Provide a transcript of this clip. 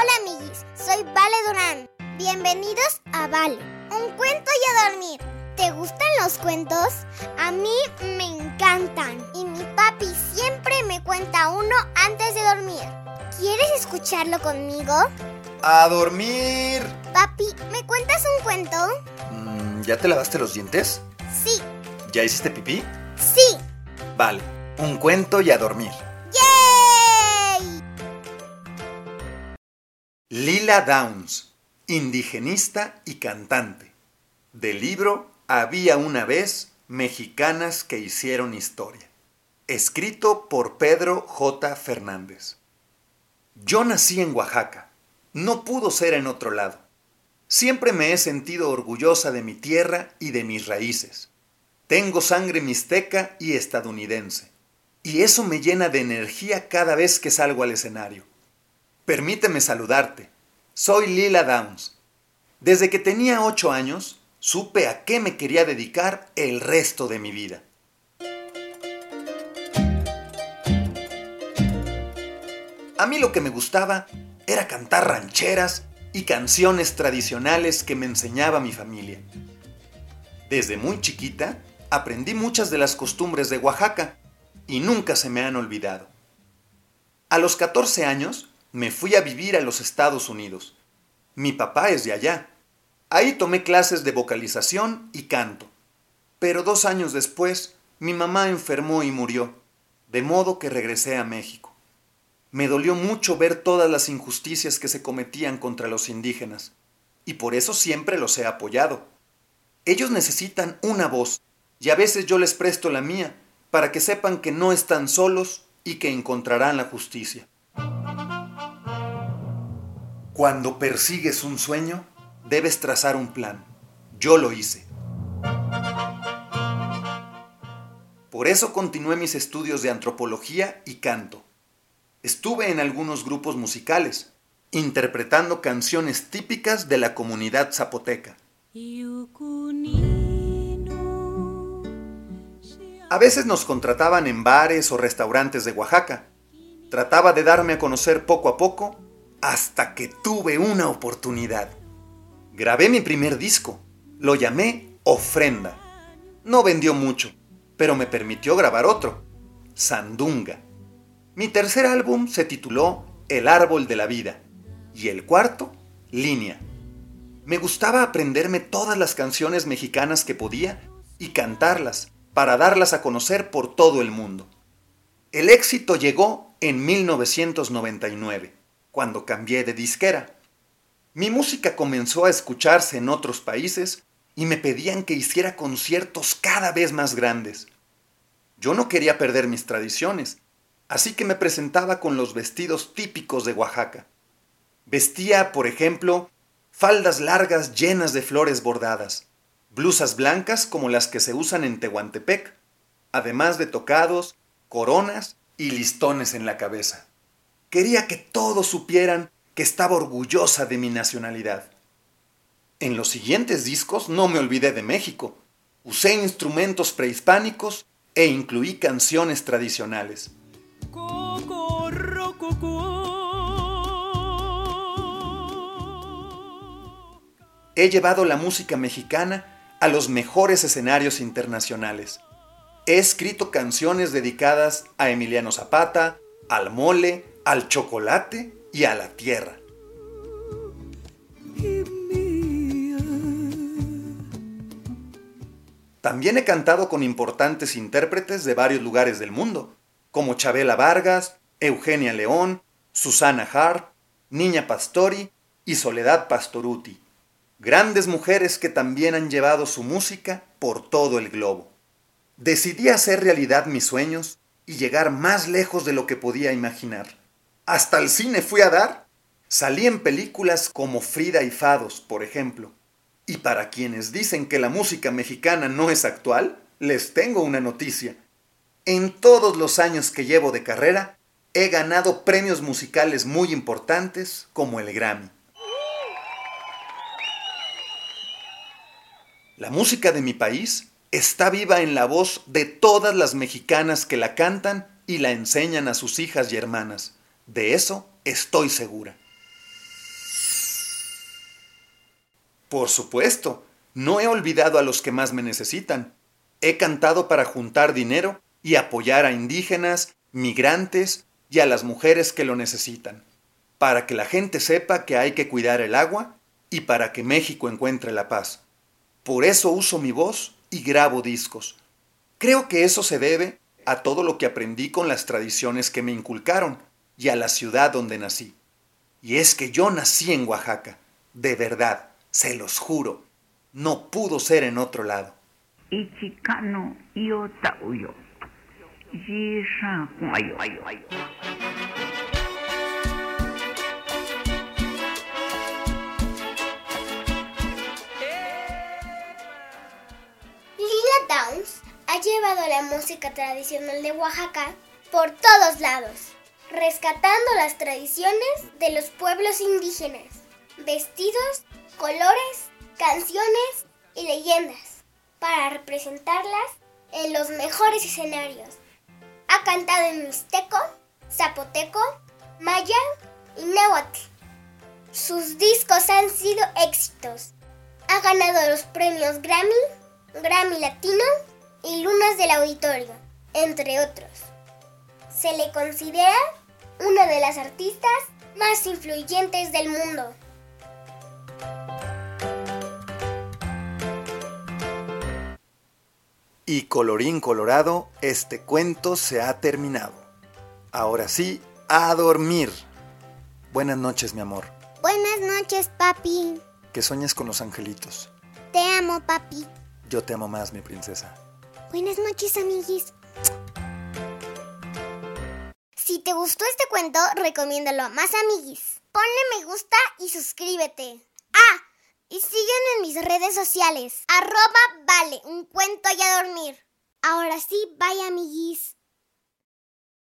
Hola amiguis, soy Vale Durán. Bienvenidos a Vale, un cuento y a dormir. ¿Te gustan los cuentos? A mí me encantan y mi papi siempre me cuenta uno antes de dormir. ¿Quieres escucharlo conmigo? ¡A dormir! Papi, ¿me cuentas un cuento? Mm, ¿Ya te lavaste los dientes? Sí. ¿Ya hiciste pipí? Sí. Vale, un cuento y a dormir. Lila Downs, indigenista y cantante. Del libro Había una vez mexicanas que hicieron historia. Escrito por Pedro J. Fernández. Yo nací en Oaxaca. No pudo ser en otro lado. Siempre me he sentido orgullosa de mi tierra y de mis raíces. Tengo sangre mixteca y estadounidense. Y eso me llena de energía cada vez que salgo al escenario. Permíteme saludarte. Soy Lila Downs. Desde que tenía ocho años, supe a qué me quería dedicar el resto de mi vida. A mí lo que me gustaba era cantar rancheras y canciones tradicionales que me enseñaba mi familia. Desde muy chiquita aprendí muchas de las costumbres de Oaxaca y nunca se me han olvidado. A los 14 años me fui a vivir a los Estados Unidos. Mi papá es de allá. Ahí tomé clases de vocalización y canto. Pero dos años después, mi mamá enfermó y murió, de modo que regresé a México. Me dolió mucho ver todas las injusticias que se cometían contra los indígenas, y por eso siempre los he apoyado. Ellos necesitan una voz, y a veces yo les presto la mía, para que sepan que no están solos y que encontrarán la justicia. Cuando persigues un sueño, debes trazar un plan. Yo lo hice. Por eso continué mis estudios de antropología y canto. Estuve en algunos grupos musicales, interpretando canciones típicas de la comunidad zapoteca. A veces nos contrataban en bares o restaurantes de Oaxaca. Trataba de darme a conocer poco a poco hasta que tuve una oportunidad. Grabé mi primer disco. Lo llamé Ofrenda. No vendió mucho, pero me permitió grabar otro, Sandunga. Mi tercer álbum se tituló El Árbol de la Vida y el cuarto, Línea. Me gustaba aprenderme todas las canciones mexicanas que podía y cantarlas para darlas a conocer por todo el mundo. El éxito llegó en 1999, cuando cambié de disquera. Mi música comenzó a escucharse en otros países y me pedían que hiciera conciertos cada vez más grandes. Yo no quería perder mis tradiciones así que me presentaba con los vestidos típicos de Oaxaca. Vestía, por ejemplo, faldas largas llenas de flores bordadas, blusas blancas como las que se usan en Tehuantepec, además de tocados, coronas y listones en la cabeza. Quería que todos supieran que estaba orgullosa de mi nacionalidad. En los siguientes discos no me olvidé de México. Usé instrumentos prehispánicos e incluí canciones tradicionales. He llevado la música mexicana a los mejores escenarios internacionales. He escrito canciones dedicadas a Emiliano Zapata, al mole, al chocolate y a la tierra. También he cantado con importantes intérpretes de varios lugares del mundo, como Chabela Vargas, Eugenia León, Susana Hart, Niña Pastori y Soledad Pastoruti. Grandes mujeres que también han llevado su música por todo el globo. Decidí hacer realidad mis sueños y llegar más lejos de lo que podía imaginar. Hasta el cine fui a dar. Salí en películas como Frida y Fados, por ejemplo. Y para quienes dicen que la música mexicana no es actual, les tengo una noticia. En todos los años que llevo de carrera, he ganado premios musicales muy importantes como el Grammy. La música de mi país está viva en la voz de todas las mexicanas que la cantan y la enseñan a sus hijas y hermanas. De eso estoy segura. Por supuesto, no he olvidado a los que más me necesitan. He cantado para juntar dinero y apoyar a indígenas, migrantes y a las mujeres que lo necesitan, para que la gente sepa que hay que cuidar el agua y para que México encuentre la paz. Por eso uso mi voz y grabo discos. Creo que eso se debe a todo lo que aprendí con las tradiciones que me inculcaron y a la ciudad donde nací. Y es que yo nací en Oaxaca, de verdad, se los juro, no pudo ser en otro lado. Lila Downs ha llevado la música tradicional de Oaxaca por todos lados, rescatando las tradiciones de los pueblos indígenas, vestidos, colores, canciones y leyendas, para representarlas en los mejores escenarios. Ha cantado en mixteco, zapoteco, maya y náhuatl. Sus discos han sido éxitos. Ha ganado los premios Grammy, Grammy Latino y Lunas del Auditorio, entre otros. Se le considera una de las artistas más influyentes del mundo. Y colorín colorado, este cuento se ha terminado. Ahora sí, a dormir. Buenas noches, mi amor. Buenas noches, papi. Que sueñes con los angelitos. Te amo, papi. Yo te amo más, mi princesa. Buenas noches, amiguis. Te gustó este cuento, recomiéndalo a más amiguis. Ponle me gusta y suscríbete. Ah, y sígueme en mis redes sociales. Arroba vale, un cuento y a dormir. Ahora sí, bye amiguis.